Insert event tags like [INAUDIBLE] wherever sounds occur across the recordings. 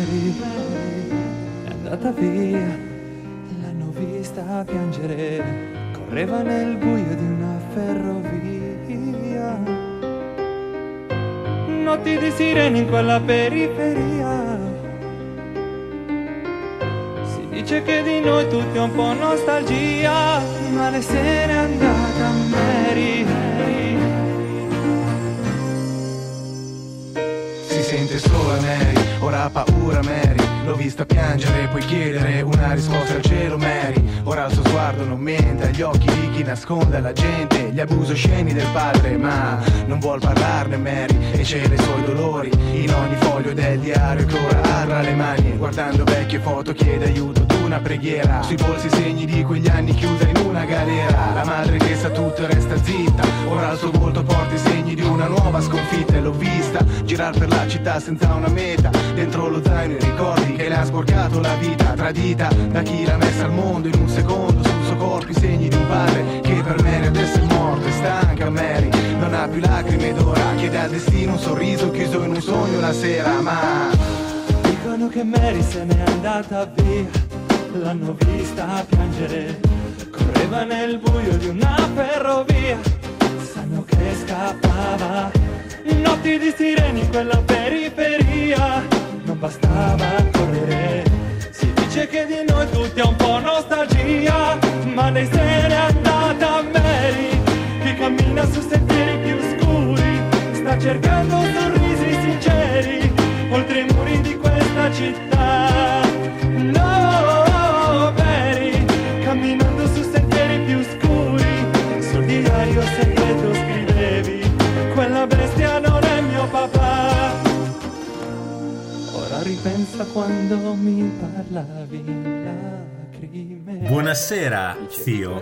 Mary è andata via, l'hanno vista piangere, correva nel buio di una ferrovia. Notti di sirene in quella periferia. Si dice che di noi tutti è un po' nostalgia, ma lei se n'è andata Mary. Si sente sola Mary, ora ha paura Mary. L'ho vista piangere, puoi chiedere una risposta al cielo Mary. Ora il suo sguardo non mente, agli occhi di chi nasconde la gente Gli abusi osceni del padre, ma non vuol parlarne Mary E cela i suoi dolori. In ogni foglio del diario Che ora ha tra le mani, guardando vecchie foto chiede aiuto d'una preghiera. Sui polsi segni di quegli anni chiusa in una galera. La madre che sa tutto e resta zitta. Ora il suo volto porta i segni di una nuova sconfitta. E l'ho vista girar per la città senza una meta. Dentro lo zaino i ricordi che le ha sporcato la vita. Tradita da chi l'ha messa al mondo in un secondo. Sul suo corpo i segni di un padre che per Mary adesso è morto. E stanca Mary, non ha più lacrime ed ora Chiede al destino un sorriso chiuso in un sogno una sera. Ma Dicono che Mary se n'è andata via, l'hanno vista piangere, correva nel buio di una ferrovia, sanno che scappava, notti di sirene in quella periferia, non bastava correre, si dice che di noi tutti è un po' nostalgia, ma lei se n'è andata Mary, che cammina su sentieri più scuri, sta cercando sorrisi sinceri, oltre i muri di questa città. Quando mi parlavi lacrime. Buonasera, zio,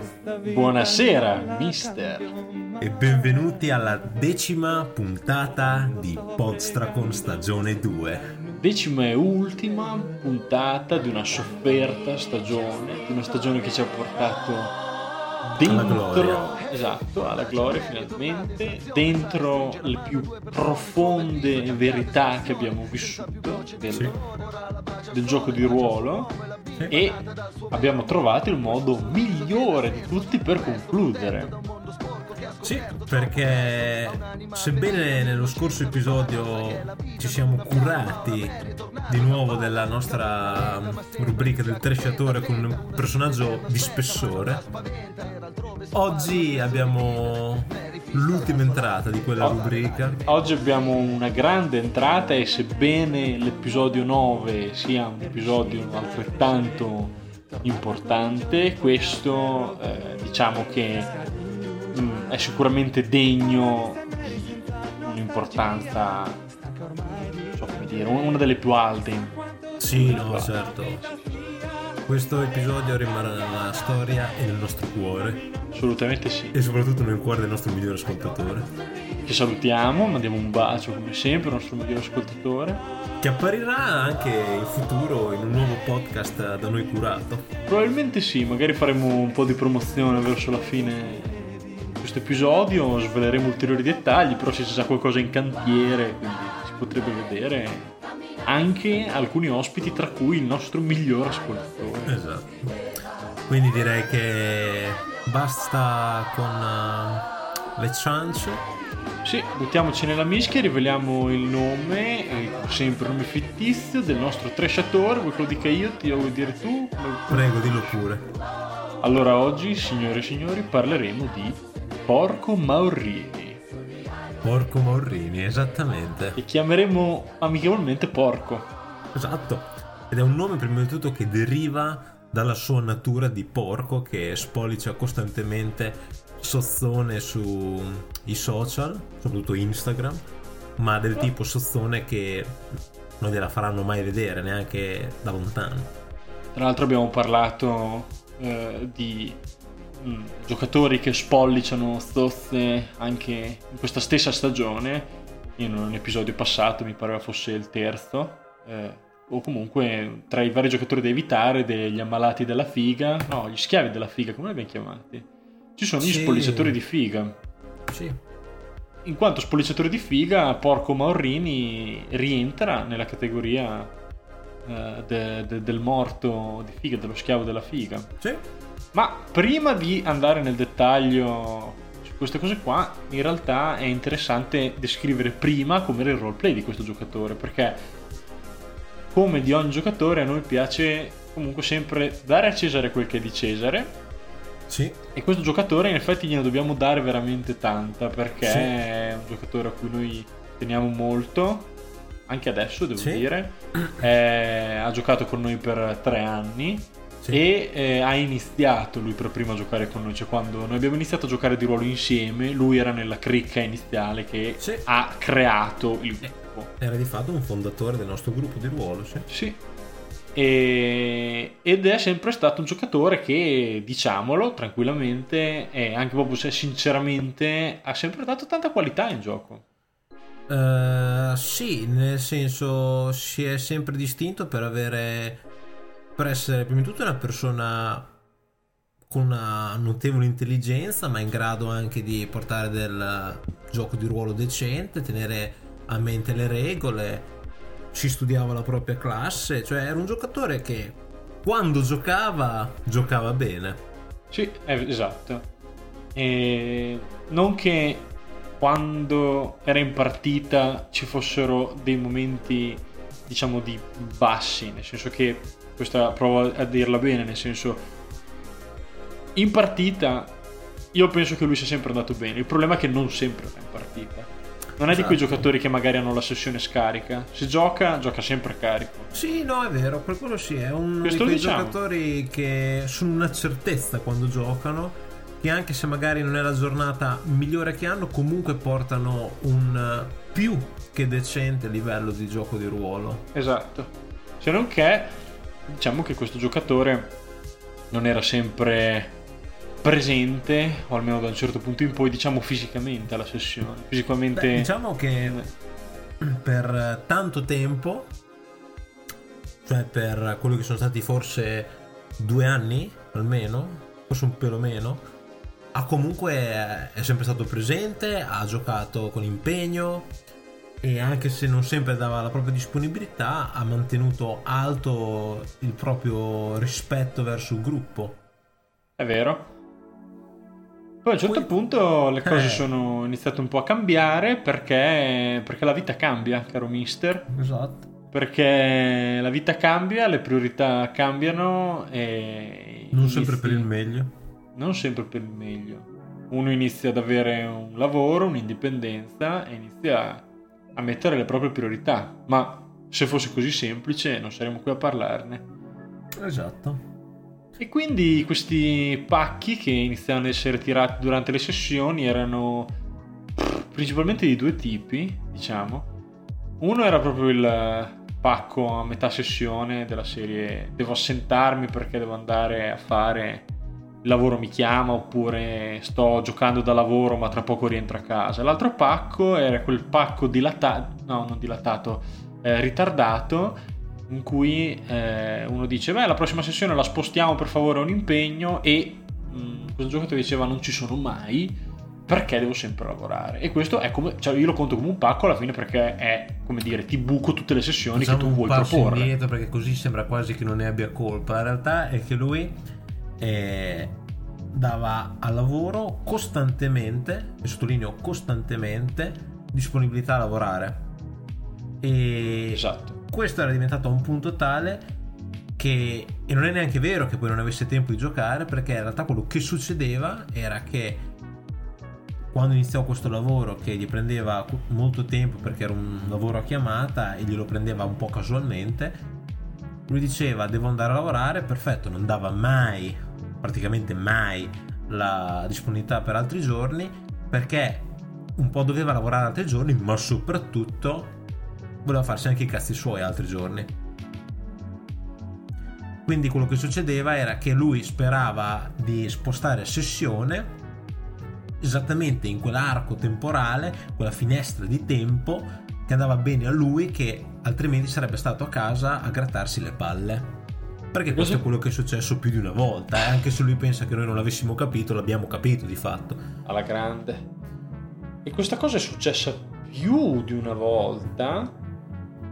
Buonasera, mister. e benvenuti alla decima puntata di Podstracon stagione 2. Decima e ultima puntata di una sofferta stagione, di una stagione che ci ha portato dentro, gloria. Esatto, alla gloria finalmente, dentro le più profonde verità che abbiamo vissuto del, Sì. del gioco di ruolo Sì. e abbiamo trovato il modo migliore di tutti per concludere. Sì, perché sebbene nello scorso episodio ci siamo curati di nuovo della nostra rubrica del tresciatore con un personaggio di spessore, oggi abbiamo l'ultima entrata di quella rubrica. Oggi abbiamo una grande entrata e sebbene l'episodio 9 sia un episodio altrettanto importante, questo eh, diciamo che mm, è sicuramente degno di un'importanza, non so come dire, una delle più alte. Sì, no, certo. Questo episodio rimarrà nella storia e nel nostro cuore Assolutamente sì. e soprattutto nel cuore del nostro migliore ascoltatore, Ci salutiamo, mandiamo un bacio come sempre al nostro migliore ascoltatore. che apparirà anche in futuro in un nuovo podcast da noi curato. Probabilmente sì, magari faremo un po' di promozione verso la fine questo episodio, sveleremo ulteriori dettagli, però se c'è già qualcosa in cantiere, quindi si potrebbe vedere anche alcuni ospiti, tra cui il nostro miglior ascoltatore. Esatto. Quindi direi che basta con eh, le ciance. Sì, buttiamoci nella mischia, riveliamo il nome, eh, sempre nome fittizio, del nostro trasciatore, vuoi che lo dica io, ti vuoi dire tu? Prego, dillo pure. Allora oggi, signore e signori, parleremo di Porco Maurrini. Porco Maurrini, esattamente. che chiameremo amichevolmente Porco. Esatto. Ed è un nome prima di tutto che deriva dalla sua natura di porco che spolicia costantemente sozzone sui social, soprattutto Instagram, ma del tipo sozzone che non gliela faranno mai vedere neanche da lontano. Tra l'altro abbiamo parlato eh, di mm, giocatori che spolliciano stozze anche in questa stessa stagione. In un episodio passato, mi pareva fosse il terzo. eh, o comunque tra i vari giocatori da evitare, degli ammalati della figa, no, gli schiavi della figa, come li abbiamo chiamati? Ci sono gli Sì. spolliciatori di figa. Sì. In quanto spolliciatore di figa, Porco Maurrini rientra nella categoria eh, de- de- del morto di figa, dello schiavo della figa. Sì. Ma prima di andare nel dettaglio su queste cose qua, in realtà è interessante descrivere prima com'era il roleplay di questo giocatore, perché come di ogni giocatore a noi piace comunque sempre dare a Cesare quel che è di Cesare Sì. e questo giocatore in effetti gliene dobbiamo dare veramente tanta perché Sì. è un giocatore a cui noi teniamo molto, anche adesso devo Sì. dire. Eh, ha giocato con noi per tre anni Sì. e eh, ha iniziato lui per primo a giocare con noi, cioè quando noi abbiamo iniziato a giocare di ruolo insieme, lui era nella cricca iniziale che Sì. ha creato il gruppo. Era di fatto un fondatore del nostro gruppo di ruolo, sì. Sì. E- ed è sempre stato un giocatore che, diciamolo tranquillamente, e anche proprio se sinceramente, ha sempre dato tanta qualità in gioco. Eh, sì, nel senso si è sempre distinto per avere per essere prima di tutto una persona con una notevole intelligenza, ma in grado anche di portare del gioco di ruolo decente, tenere a mente le regole, si studiava la propria classe, cioè era un giocatore che quando giocava giocava bene. Sì, eh, esatto. E non che quando era in partita ci fossero dei momenti, diciamo, di bassi, nel senso che, questa provo a dirla bene, nel senso, in partita io penso che lui sia sempre andato bene, il problema è che non sempre va in partita. Non è di quei Esatto. giocatori che magari hanno la sessione scarica, se gioca, gioca sempre carico. Sì, no, è vero, per quello sì, è uno Questo di quei diciamo. giocatori che sono una certezza quando giocano, che anche se magari non è la giornata migliore che hanno, comunque portano un più che decente livello di gioco di ruolo. Esatto. Se non che, diciamo che questo giocatore non era sempre presente, o almeno da un certo punto in poi, diciamo fisicamente alla sessione. Fisicamente... Beh, diciamo che per tanto tempo, cioè per quello che sono stati forse due anni almeno, forse un pelo meno, ha comunque è sempre stato presente, ha giocato con impegno e anche se non sempre dava la propria disponibilità, ha mantenuto alto il proprio rispetto verso il gruppo. È vero. Poi a un certo Poi- punto le cose Eh. sono iniziate un po' a cambiare perché, perché la vita cambia, caro mister. Esatto. Perché la vita cambia, le priorità cambiano e... Non sempre inizi- per il meglio. non sempre per il meglio. Uno inizia ad avere un lavoro, un'indipendenza e inizia a mettere le proprie priorità. Ma se fosse così semplice non saremmo qui a parlarne. Esatto. E quindi questi pacchi che iniziavano ad essere tirati durante le sessioni erano principalmente di due tipi, diciamo. Uno era proprio il pacco a metà sessione della serie devo assentarmi perché devo andare a fare il lavoro mi chiama oppure sto giocando da lavoro ma tra poco rientro a casa. L'altro pacco era quel pacco dilatato, no non dilatato, eh, ritardato in cui eh, uno dice beh la prossima sessione la spostiamo per favore a un impegno e mh, questo giocatore diceva non ci sono mai perché devo sempre lavorare e questo è come cioè io lo conto come un pacco alla fine perché è come dire ti buco tutte le sessioni Facciamo che tu un vuoi passo proporre indietro perché così sembra quasi che non ne abbia colpa. In realtà è che lui eh, dava al lavoro costantemente, e sottolineo costantemente, disponibilità a lavorare. E esatto questo era diventato un punto tale che e non è neanche vero che poi non avesse tempo di giocare perché in realtà quello che succedeva era che quando iniziò questo lavoro che gli prendeva molto tempo perché era un lavoro a chiamata e glielo prendeva un po' casualmente lui diceva devo andare a lavorare perfetto non dava mai praticamente mai la disponibilità per altri giorni perché un po' doveva lavorare altri giorni ma soprattutto voleva farsi anche i cazzi suoi altri giorni. Quindi quello che succedeva era che lui sperava di spostare sessione esattamente in quell'arco temporale, quella finestra di tempo che andava bene a lui che altrimenti sarebbe stato a casa a grattarsi le palle. Perché questo è quello che è successo più di una volta, eh? anche se lui pensa che noi non l'avessimo capito, l'abbiamo capito di fatto. alla grande. E questa cosa è successa più di una volta,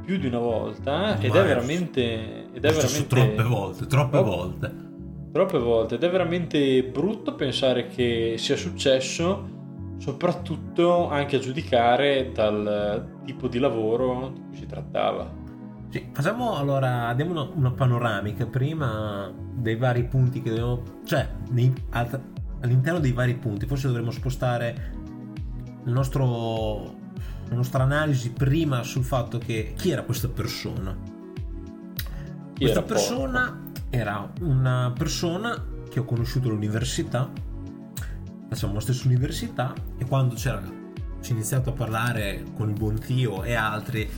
più di una volta ed Ma è è- veramente... Ed è veramente troppe volte, troppe volte. troppe volte ed è veramente brutto pensare che sia successo soprattutto anche a giudicare dal tipo di lavoro di cui si trattava Sì, facciamo allora, diamo una, una panoramica prima dei vari punti che dobbiamo... cioè, nei- alt- all'interno dei vari punti, forse dovremmo spostare il nostro, la nostra analisi prima sul fatto che chi era questa persona. Chi questa era persona era una persona che ho conosciuto all'università, facciamo la stessa università e quando c'era, si è iniziato a parlare con il buon Tio e altri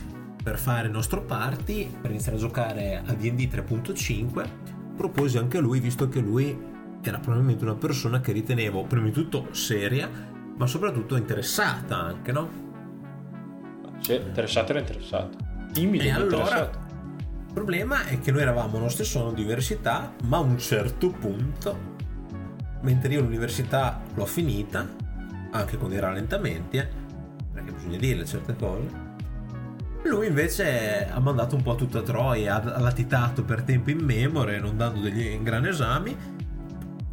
per fare il nostro party, per iniziare a giocare a D&D 3.5, proposi anche lui, visto che lui era probabilmente una persona che ritenevo prima di tutto seria, ma soprattutto interessata anche, no? se interessato era interessato timido E allora interessato il problema è che noi eravamo allo stesso anno di università, ma a un certo punto, mentre io l'università l'ho finita, anche con dei rallentamenti, eh, perché bisogna dirle certe cose, lui invece ha mandato un po' tutto a troia, ha latitato per tempo immemore, non dando degli gran esami.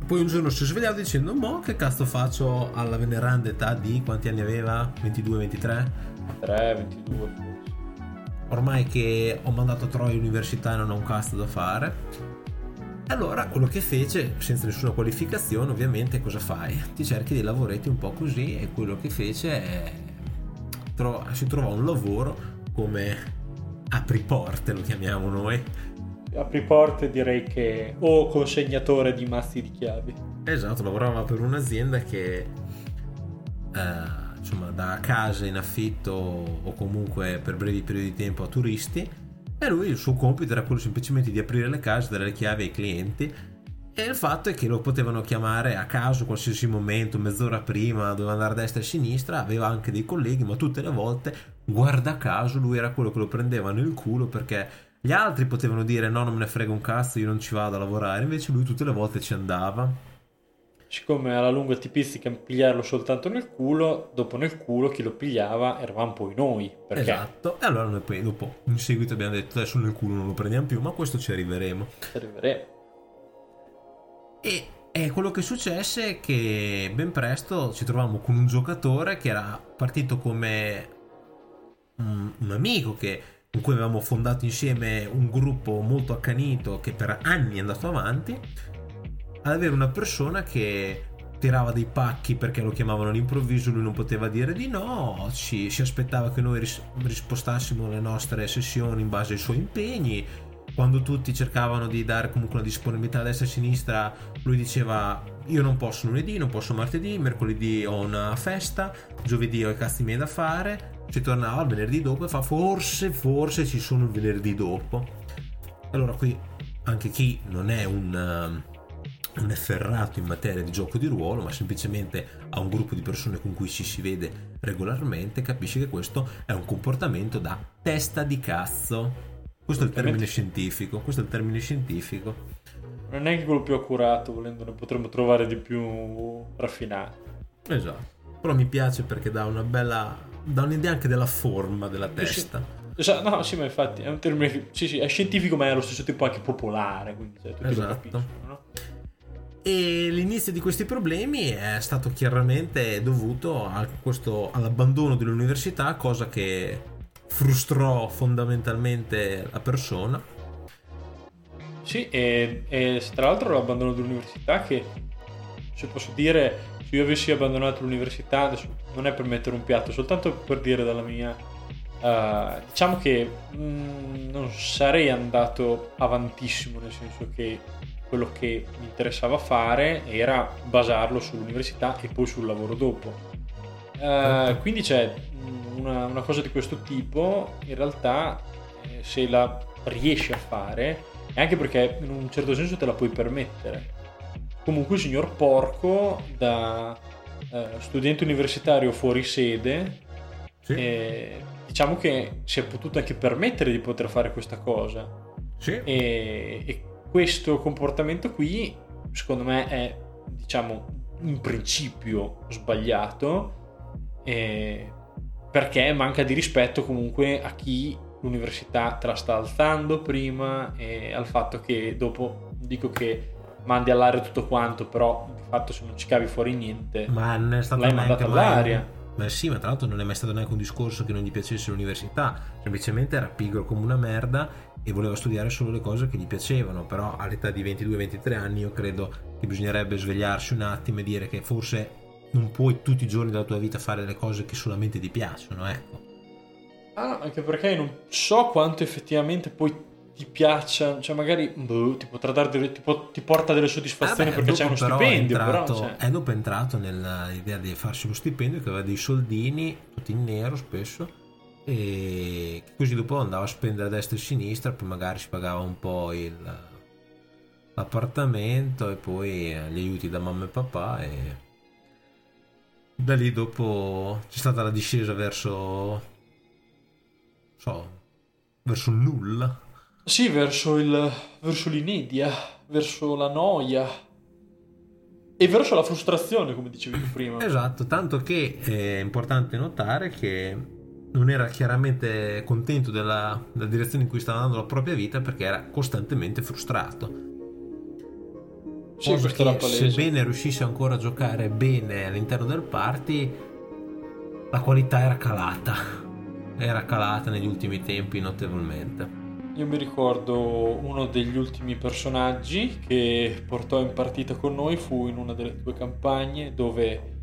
Poi un giorno si è svegliato dicendo: Mo che cazzo faccio alla veneranda età di quanti anni aveva? 22-23? 3, 22 forse ormai che ho mandato Troia all'università e non ho un cast da fare. Allora, quello che fece, senza nessuna qualificazione, ovviamente, cosa fai? Ti cerchi dei lavoretti un po' così e quello che fece è... tro- si trovò un lavoro come apriporte, lo chiamiamo noi. apri porte direi che o consegnatore di mazzi di chiavi Esatto, lavorava per un'azienda che eh, insomma dà case in affitto o comunque per brevi periodi di tempo a turisti e lui il suo compito era quello semplicemente di aprire le case, dare le chiavi ai clienti e il fatto è che lo potevano chiamare a caso qualsiasi momento, mezz'ora prima, doveva andare a destra e a sinistra, aveva anche dei colleghi, ma tutte le volte, guarda caso, lui era quello che lo prendeva nel culo perché gli altri potevano dire no, non me ne frega un cazzo, io non ci vado a lavorare, invece lui tutte le volte ci andava. siccome alla lunga ti pizzica pigliarlo soltanto nel culo dopo nel culo chi lo pigliava eravamo poi noi perché Esatto, e allora noi poi dopo in seguito abbiamo detto adesso nel culo non lo prendiamo più, ma questo ci arriveremo. ci arriveremo E, e quello che successe è che ben presto ci trovammo con un giocatore che era partito come un, un amico che, con cui avevamo fondato insieme un gruppo molto accanito che per anni è andato avanti, ad avere una persona che tirava dei pacchi perché lo chiamavano all'improvviso, lui non poteva dire di no, ci, si aspettava che noi ris- rispostassimo le nostre sessioni in base ai suoi impegni. Quando tutti cercavano di dare comunque una disponibilità a destra e a sinistra, lui diceva io non posso lunedì, non posso martedì, mercoledì ho una festa, giovedì ho i cazzi miei da fare, ci tornava il venerdì dopo e fa forse, forse ci sono il venerdì dopo. Allora qui anche chi non è un, um, un efferrato in materia di gioco di ruolo, ma semplicemente ha un gruppo di persone con cui ci si vede regolarmente, capisce che questo è un comportamento da testa di cazzo. Questo è il termine scientifico, questo è il termine scientifico. non è neanche quello più accurato volendo ne potremmo trovare di più raffinato Esatto. Però mi piace perché dà una bella. dà un'idea anche della forma della testa. Esatto, no, sì, ma infatti è un termine che sì, sì, è scientifico, ma è allo stesso tempo anche popolare. Quindi cioè, tutti lo Esatto. capiscono, no? E l'inizio di questi problemi è stato chiaramente dovuto a questo, all'abbandono dell'università, cosa che frustrò fondamentalmente la persona. Sì, e, e tra l'altro l'abbandono dell'università che, se posso dire, se io avessi abbandonato l'università, adesso non è per mettere un piatto, soltanto per dire dalla mia, eh, diciamo che mm, non sarei andato avantissimo, nel senso che quello che mi interessava fare era basarlo sull'università e poi sul lavoro dopo. Certo. quindi c'è una, una cosa di questo tipo, in realtà, eh, se la riesci a fare, e anche perché in un certo senso te la puoi permettere. Comunque il signor Porco, da eh, studente universitario fuori sede, Sì, eh, diciamo che si è potuto anche permettere di poter fare questa cosa. sì. E, e questo comportamento qui, secondo me, è diciamo in principio sbagliato eh, perché manca di rispetto comunque a chi l'università te la sta alzando prima e al fatto che dopo dico che mandi all'aria tutto quanto, però di fatto se non ci cavi fuori niente, Ma non è stato l'hai mandato mai- all'aria. Ma sì, ma tra l'altro non è mai stato neanche un discorso che non gli piacesse l'università, semplicemente era pigro come una merda e voleva studiare solo le cose che gli piacevano, però all'età di 22-23 anni io credo che bisognerebbe svegliarsi un attimo e dire che forse non puoi tutti i giorni della tua vita fare le cose che solamente ti piacciono, ecco. Ah, anche perché non so quanto effettivamente poi ti piaccia, cioè magari boh, ti potrà dare delle, ti, po- ti porta delle soddisfazioni Ah, beh, perché c'è uno però è stipendio, entrato- però cioè, È dopo entrato nell'idea di farsi lo stipendio che aveva dei soldini, tutti in nero spesso, e così dopo andava a spendere a destra e a sinistra, poi magari si pagava un po' il- l'appartamento e poi eh, gli aiuti da mamma e papà e da lì dopo c'è stata la discesa verso, so, verso il nulla. Sì, verso, il, verso l'inedia, verso la noia e verso la frustrazione, come dicevi tu prima. Esatto, tanto che è importante notare che non era chiaramente contento della, della direzione in cui stava andando la propria vita perché era costantemente frustrato. Sì, palese. sebbene riuscisse ancora a giocare bene all'interno del party, la qualità era calata. Era calata negli ultimi tempi notevolmente. Io mi ricordo uno degli ultimi personaggi che portò in partita con noi fu in una delle tue campagne dove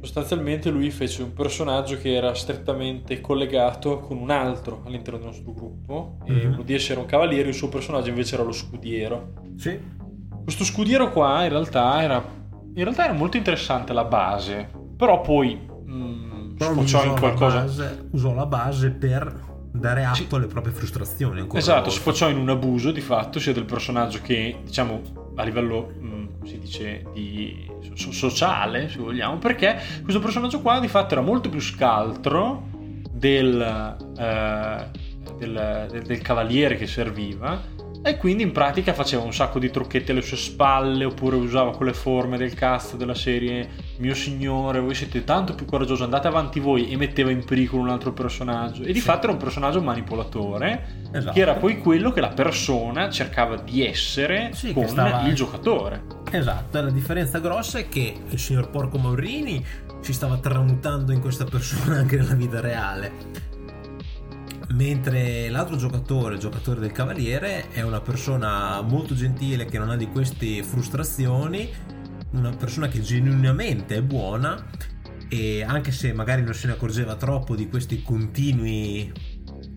sostanzialmente lui fece un personaggio che era strettamente collegato con un altro all'interno del nostro gruppo e Mhm. uno di essi era un cavaliere, il suo personaggio invece era lo scudiero. Sì, Questo scudiero qua in realtà era, in realtà era molto interessante la base, però poi mm, però sfociò in la, qualcosa... base, usò la base per dare atto Sì. alle proprie frustrazioni. Ancora Esatto, sfociò in un abuso di fatto sia del personaggio che, diciamo, a livello, mm, come si dice, di so- sociale, se vogliamo, perché questo personaggio qua di fatto era molto più scaltro del, eh, del, del- del cavaliere che serviva e quindi in pratica faceva un sacco di trucchetti alle sue spalle oppure usava quelle forme del cast della serie mio signore voi siete tanto più coraggiosi andate avanti voi e metteva in pericolo un altro personaggio e di Sì. fatto era un personaggio manipolatore Esatto. che era poi quello che la persona cercava di essere Sì, con stava- il giocatore Esatto, la differenza grossa è che il signor Porco Maurini si stava tramutando in questa persona [LAUGHS] anche nella vita reale. Mentre l'altro giocatore, il giocatore del Cavaliere, è una persona molto gentile che non ha di queste frustrazioni, una persona che genuinamente è buona e anche se magari non se ne accorgeva troppo di questi continui,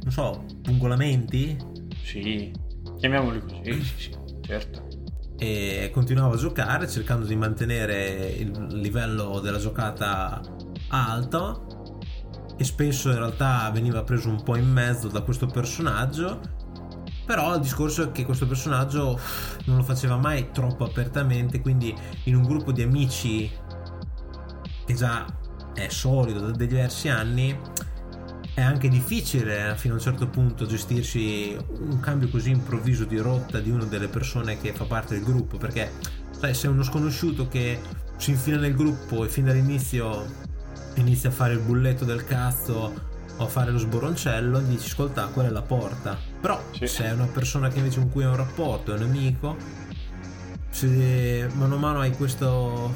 non so, pungolamenti, sì chiamiamoli così sì sì certo. E continuavo a giocare cercando di mantenere il livello della giocata alto e spesso in realtà veniva preso un po' in mezzo da questo personaggio però il discorso è che questo personaggio non lo faceva mai troppo apertamente quindi in un gruppo di amici che già è solido da diversi anni è anche difficile fino a un certo punto gestirsi un cambio così improvviso di rotta di una delle persone che fa parte del gruppo perché sai se uno sconosciuto che si infila nel gruppo e fin dall'inizio inizia a fare il bulletto del cazzo o a fare lo sboroncello gli dici ascolta quella è la porta però Sì. se è una persona che invece con cui hai un rapporto è un amico se mano a mano hai questo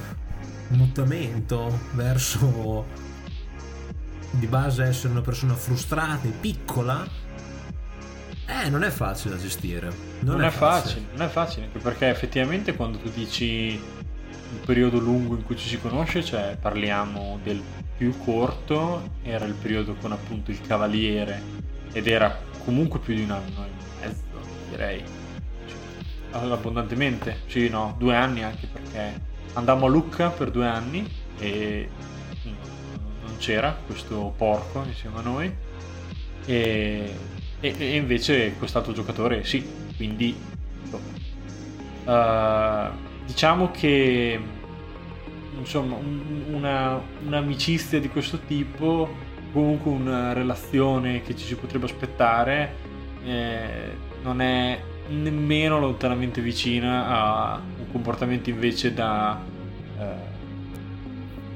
mutamento verso di base essere una persona frustrata e piccola, eh, non è facile da gestire. Non, non, è facile. non è facile perché effettivamente quando tu dici un periodo lungo in cui ci si conosce cioè parliamo del più corto era il periodo con appunto il cavaliere ed era comunque più di un anno e mezzo direi. Cioè, abbondantemente sì no due anni anche perché andammo a Lucca per due anni e non c'era questo porco insieme a noi. E, e- e invece quest'altro giocatore sì quindi insomma, eh, diciamo che insomma un- una, un'amicizia di questo tipo comunque una relazione che ci si potrebbe aspettare eh, non è nemmeno lontanamente vicina a un comportamento invece da eh,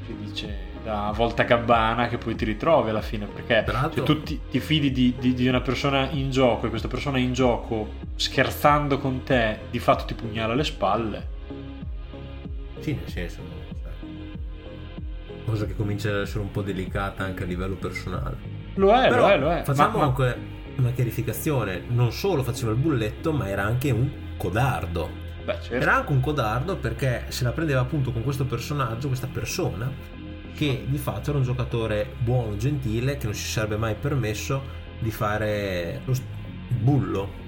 si dice da volta gabbana che poi ti ritrovi alla fine perché Peraltro- se tu ti, ti fidi di, di- di una persona in gioco e questa persona in gioco scherzando con te di fatto ti pugnala alle spalle Sì, nel senso. cioè, cosa che comincia ad essere un po' delicata anche a livello personale. lo è Però lo è lo è facciamo Ma- anche una chiarificazione. Non solo faceva il bulletto, ma era anche un codardo. beh, certo. Era anche un codardo perché se la prendeva appunto con questo personaggio, questa persona, che di fatto era un giocatore buono, gentile, che non si sarebbe mai permesso di fare lo bullo.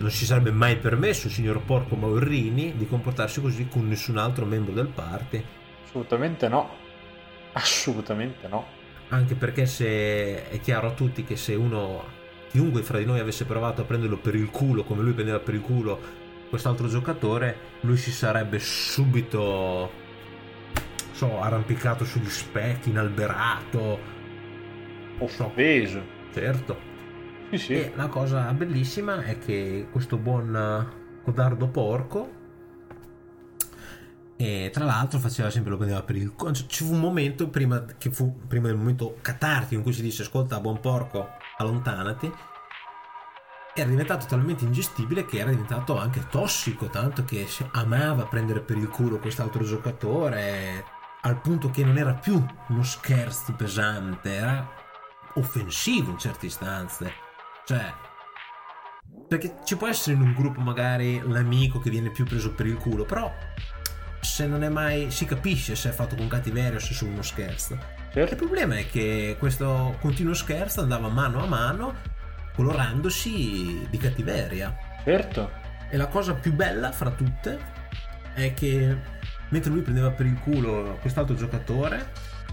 Non si sarebbe mai permesso, signor Porco Maurrini, di comportarsi così con nessun altro membro del party. assolutamente no assolutamente no Anche perché se è chiaro a tutti che se uno, chiunque fra di noi avesse provato a prenderlo per il culo come lui prendeva per il culo quest'altro giocatore, lui si sarebbe subito, so, arrampicato sugli specchi, inalberato. offeso Certo. Sì sì E la cosa bellissima è che questo buon eh, codardo porco. E tra l'altro faceva sempre lo prendeva per il. Cioè, Ci fu un momento prima, che fu prima del momento catartico in cui si disse: Ascolta, buon porco, allontanati. Era diventato talmente ingestibile che era diventato anche tossico. Tanto che amava prendere per il culo quest'altro giocatore. Al punto che non era più uno scherzo pesante, era offensivo in certe istanze. Cioè, perché ci può essere in un gruppo magari l'amico che viene più preso per il culo, però se non è mai si capisce se è fatto con cattiveria o se è solo uno scherzo. Il certo. problema è che questo continuo scherzo andava mano a mano colorandosi di cattiveria. certo E la cosa più bella fra tutte è che mentre lui prendeva per il culo quest'altro giocatore,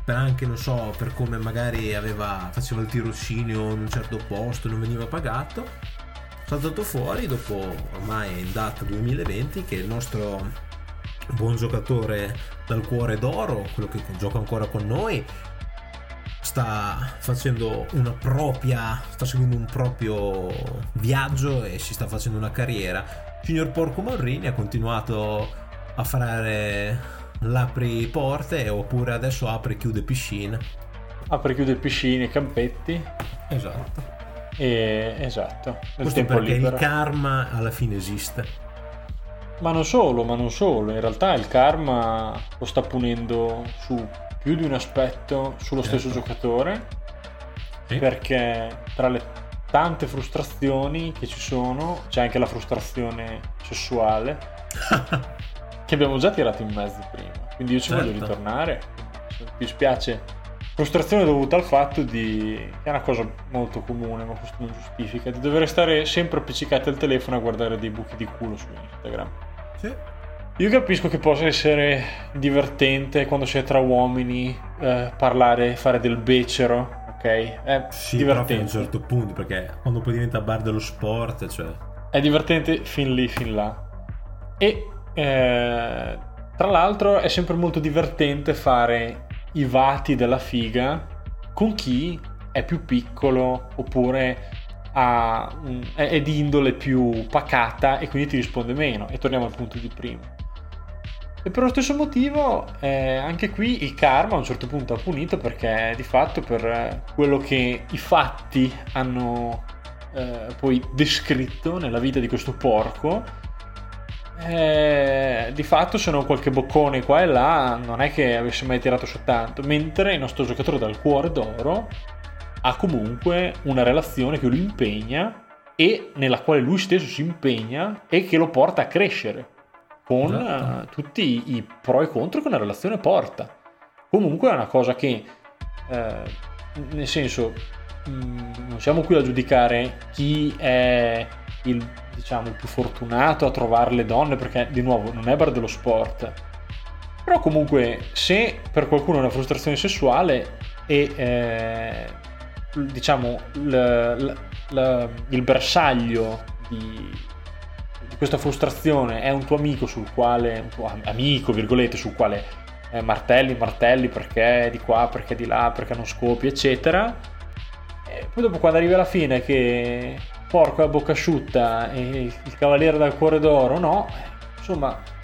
per anche non so, per come magari aveva, faceva il tirocinio in un certo posto, non veniva pagato, saltato fuori dopo ormai in data 2020 che il nostro buon giocatore dal cuore d'oro, quello che gioca ancora con noi, sta facendo una propria sta seguendo un proprio viaggio e si sta facendo una carriera. Signor Porco Morrini ha continuato a fare l'apri porte oppure adesso apre e chiude piscine. Apre e chiude piscine campetti. Esatto. E esatto questo perché libero. il karma alla fine esiste. Ma non solo, ma non solo, in realtà il karma lo sta punendo su più di un aspetto sullo stesso Certo. giocatore, Sì. perché tra le tante frustrazioni che ci sono c'è anche la frustrazione sessuale [LAUGHS] che abbiamo già tirato in mezzo prima, quindi io ci voglio Certo. ritornare, mi spiace. Frustrazione dovuta al fatto di, è una cosa molto comune, ma questo non giustifica, di dover stare sempre appiccicati al telefono a guardare dei buchi di culo su Instagram. sì. Io capisco che possa essere divertente quando si è tra uomini eh, parlare, fare del becero, ok? È sì però fino a un divertente. certo punto perché quando poi diventa bar dello sport cioè È divertente fin lì, fin là. E eh, tra l'altro è sempre molto divertente fare i vati della figa con chi è più piccolo oppure un- è, è di indole più pacata e quindi ti risponde meno. E torniamo al punto di prima. E per lo stesso motivo, eh, anche qui il karma a un certo punto ha punito perché di fatto per quello che i fatti hanno eh, poi descritto nella vita di questo porco, eh, di fatto se non qualche boccone qua e là non è che avesse mai tirato su tanto, mentre il nostro giocatore dal cuore d'oro ha comunque una relazione che lo impegna e nella quale lui stesso si impegna e che lo porta a crescere con Esatto. eh, tutti i, pro e contro che una relazione porta. Comunque è una cosa che, eh, nel senso, mh, non siamo qui a giudicare chi è il, diciamo, più fortunato a trovare le donne, perché di nuovo non è bar dello sport. Però comunque, se per qualcuno è una frustrazione sessuale e eh, diciamo l- l- l- il bersaglio di, di questa frustrazione è un tuo amico sul quale, un tuo am- amico, virgolette, sul quale eh, martelli, martelli perché di qua, perché di là, perché non scopi, eccetera. E poi dopo quando arrivi alla fine che porco a bocca asciutta e il cavaliere dal cuore d'oro, no, insomma,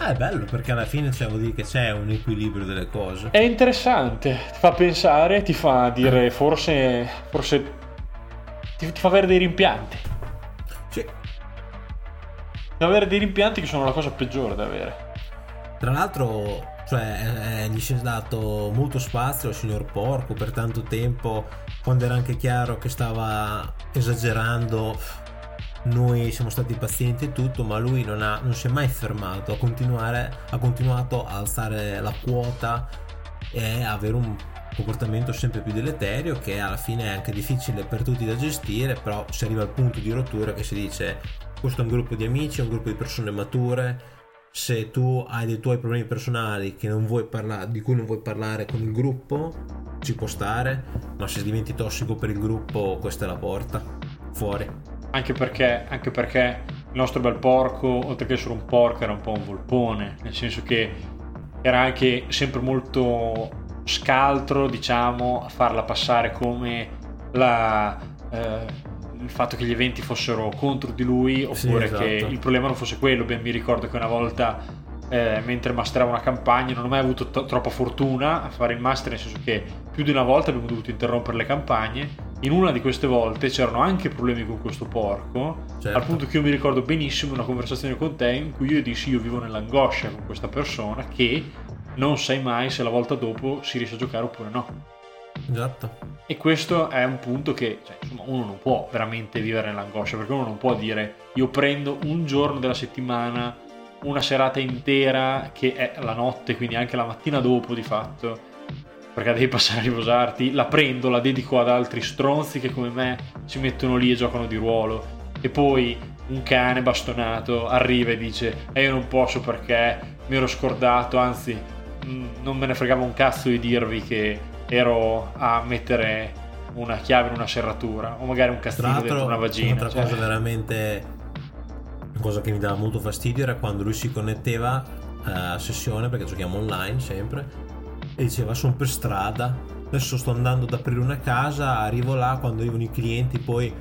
Ah, è bello perché alla fine cioè, vuol dire che c'è un equilibrio delle cose. È interessante, ti fa pensare, ti fa dire forse, forse ti, ti fa avere dei rimpianti. Sì. Ti fa avere dei rimpianti che sono la cosa peggiore da avere. Tra l'altro, cioè, eh, gli si è dato molto spazio al signor Porco per tanto tempo, quando era anche chiaro che stava esagerando noi siamo stati pazienti e tutto, ma lui non, ha, non si è mai fermato, ha, continuato a alzare la quota e avere un comportamento sempre più deleterio che alla fine è anche difficile per tutti da gestire, però si arriva al punto di rottura che si dice questo è un gruppo di amici, è un gruppo di persone mature, se tu hai dei tuoi problemi personali parlare, di cui non vuoi parlare con il gruppo, ci può stare, ma se diventi tossico per il gruppo questa è la porta, fuori. Anche perché, anche perché il nostro bel porco, oltre che essere un porco, era un po' un volpone, nel senso che era anche sempre molto scaltro, diciamo, a farla passare come la, eh, il fatto che gli eventi fossero contro di lui, oppure sì, esatto. che il problema non fosse quello. Beh, mi ricordo che una volta, eh, mentre masteravo una campagna, non ho mai avuto t- troppa fortuna a fare il master, nel senso che più di una volta abbiamo dovuto interrompere le campagne in una di queste volte c'erano anche problemi con questo porco, certo. al punto che io mi ricordo benissimo una conversazione con te in cui io dissi io vivo nell'angoscia con questa persona che non sai mai se la volta dopo si riesce a giocare oppure no. Esatto. E questo è un punto che cioè, insomma, uno non può veramente vivere nell'angoscia perché uno non può dire io prendo un giorno della settimana, una serata intera che è la notte, quindi anche la mattina dopo di fatto perché devi passare a riposarti, la prendo, la dedico ad altri stronzi che come me si mettono lì e giocano di ruolo. E poi un cane bastonato arriva e dice e io non posso perché mi ero scordato, anzi mm, non me ne fregava un cazzo di dirvi che ero a mettere una chiave in una serratura o magari un castigo dentro una vagina. Un'altra cioè. cosa veramente una cosa che mi dava molto fastidio era quando lui si connetteva a sessione perché giochiamo online sempre e diceva sono per strada, adesso sto andando ad aprire una casa, arrivo là quando arrivano i clienti, poi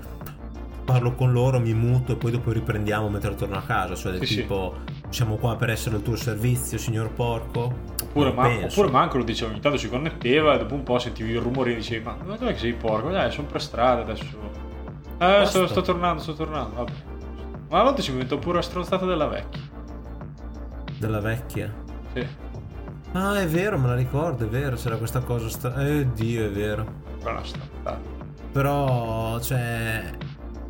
parlo con loro, mi muto e poi dopo riprendiamo mentre torno a casa, cioè del sì, tipo sì. Siamo qua per essere al tuo servizio signor porco. Oppure, ma, oppure Manco lo diceva, ogni tanto si connetteva e dopo un po' sentivi il rumore e dicevi ma dove che sei porco? Dai, sono per strada adesso. Eh, sto, sto, tornando, sto tornando, vabbè. Ma a volte si diventa pure la stronzata della vecchia. Della vecchia? Sì. Ah, è vero, me la ricordo, è vero, c'era questa cosa. Sta... Eh, Dio, è vero. Però, cioè,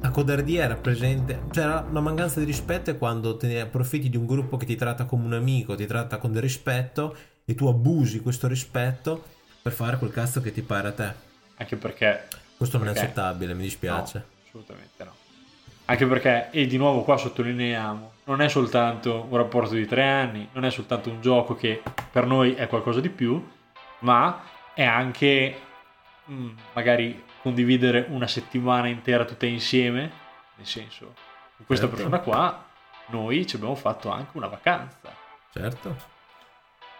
la codardia era presente. C'era una mancanza di rispetto è quando te ne approfitti di un gruppo che ti tratta come un amico, ti tratta con del rispetto e tu abusi questo rispetto per fare quel cazzo che ti pare a te. Anche perché. Questo non perché... è accettabile, mi dispiace. No, assolutamente no. Anche perché, e di nuovo qua sottolineiamo, non è soltanto un rapporto di tre anni, non è soltanto un gioco che per noi è qualcosa di più, ma è anche mh, mm, magari condividere una settimana intera tutte insieme, nel senso, con questa certo. persona qua noi ci abbiamo fatto anche una vacanza. Certo.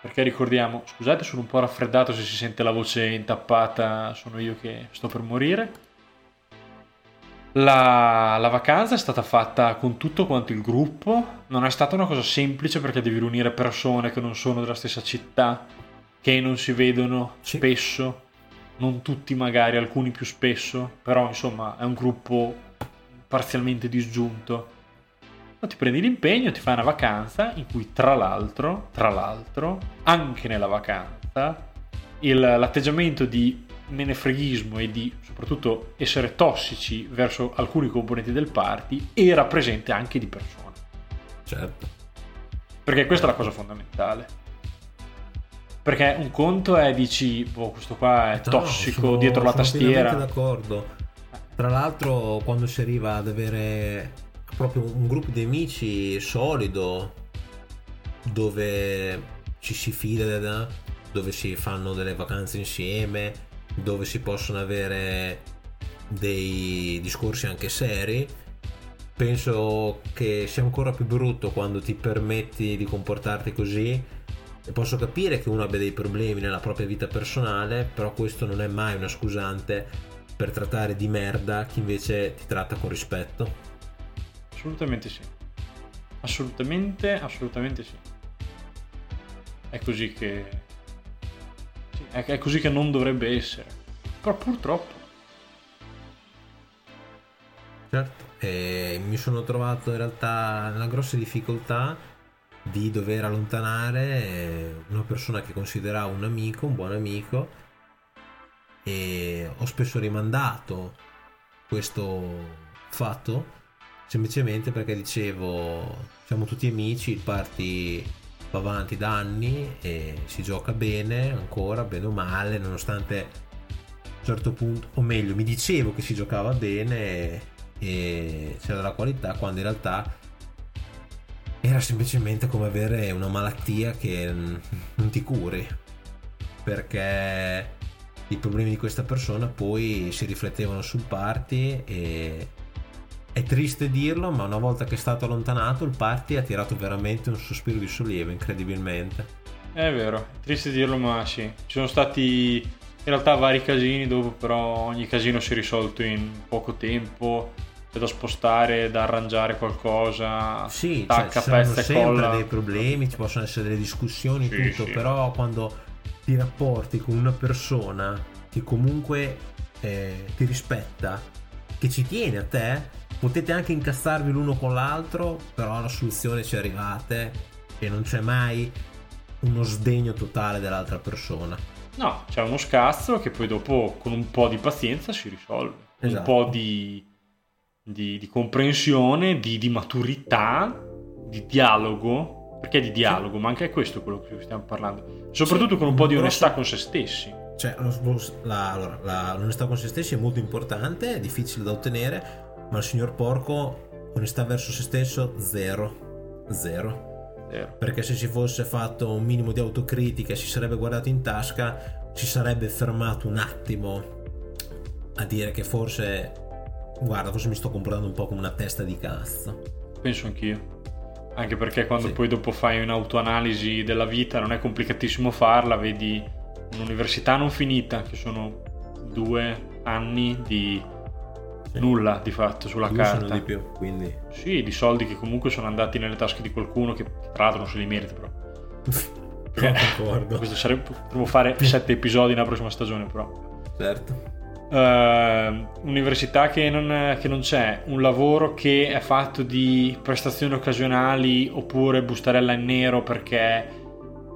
Perché ricordiamo, scusate sono un po' raffreddato se si sente la voce intappata, sono io che sto per morire la, la, vacanza è stata fatta con tutto quanto il gruppo, non è stata una cosa semplice perché devi riunire persone che non sono della stessa città, che non si vedono sì. spesso, non tutti magari, alcuni più spesso, però insomma è un gruppo parzialmente disgiunto. Ma ti prendi l'impegno, ti fai una vacanza in cui tra l'altro, tra l'altro, anche nella vacanza, il, l'atteggiamento di menefreghismo e di soprattutto essere tossici verso alcuni componenti del party era presente anche di persona. Certo. Perché questa è la cosa fondamentale. Perché un conto è dici, boh, questo qua è tossico no, dietro la tastiera. Sono d'accordo. Tra l'altro, quando si arriva ad avere proprio un gruppo di amici solido, dove ci si fida, dove si fanno delle vacanze insieme, dove si possono avere dei discorsi anche seri penso che sia ancora più brutto quando ti permetti di comportarti così posso capire che uno abbia dei problemi nella propria vita personale però questo non è mai una scusante per trattare di merda chi invece ti tratta con rispetto. Assolutamente sì. Assolutamente assolutamente sì. È così che... sì, è, così che non dovrebbe essere. Però purtroppo... Certo, e mi sono trovato in realtà nella grossa difficoltà di dover allontanare una persona che consideravo un amico, un buon amico, e ho spesso rimandato questo fatto semplicemente perché dicevo siamo tutti amici, il party va avanti da anni e si gioca bene ancora, bene o male, nonostante a un certo punto, o meglio, mi dicevo che si giocava bene e c'era della qualità quando in realtà era semplicemente come avere una malattia che non ti curi perché i problemi di questa persona poi si riflettevano sul party e è triste dirlo, ma una volta che è stato allontanato il party ha tirato veramente un sospiro di sollievo, incredibilmente. È vero, triste dirlo, ma sì. Ci sono stati in realtà vari casini dove però ogni casino si è risolto in poco tempo da spostare, da arrangiare qualcosa. Sì, tacca, cioè, ci sono sempre colla. dei problemi, ci possono essere delle discussioni, sì, tutto, sì. però quando ti rapporti con una persona che comunque eh, ti rispetta, che ci tiene a te, potete anche incassarvi l'uno con l'altro, però alla soluzione ci arrivate e non c'è mai uno sdegno totale dell'altra persona. No, c'è uno scazzo che poi dopo con un po' di pazienza si risolve. Esatto. Un po' di, di, di comprensione, di, di maturità, di dialogo perché di dialogo, ma anche è questo quello che stiamo parlando. Soprattutto sì, con un po' di onestà con se stessi. Cioè, la, allora, la, l'onestà con se stessi è molto importante, è difficile da ottenere, ma il signor Porco, onestà verso se stesso, zero. Zero. zero. Perché se si fosse fatto un minimo di autocritica e si sarebbe guardato in tasca, si sarebbe fermato un attimo a dire che forse, guarda, forse mi sto comportando un po' come una testa di cazzo. Penso anch'io anche perché quando sì. poi dopo fai un'autoanalisi della vita non è complicatissimo farla, vedi un'università non finita, che sono due anni di sì. nulla di fatto sulla Due carta. Sono di più, quindi... Sì, di soldi che comunque sono andati nelle tasche di qualcuno che tra l'altro non se li merita però. [LAUGHS] Concordo. Questo sarebbe, potremmo fare sette episodi nella prossima stagione però. Certo. Uh, università che non, che non, c'è, un lavoro che è fatto di prestazioni occasionali oppure bustarella in nero perché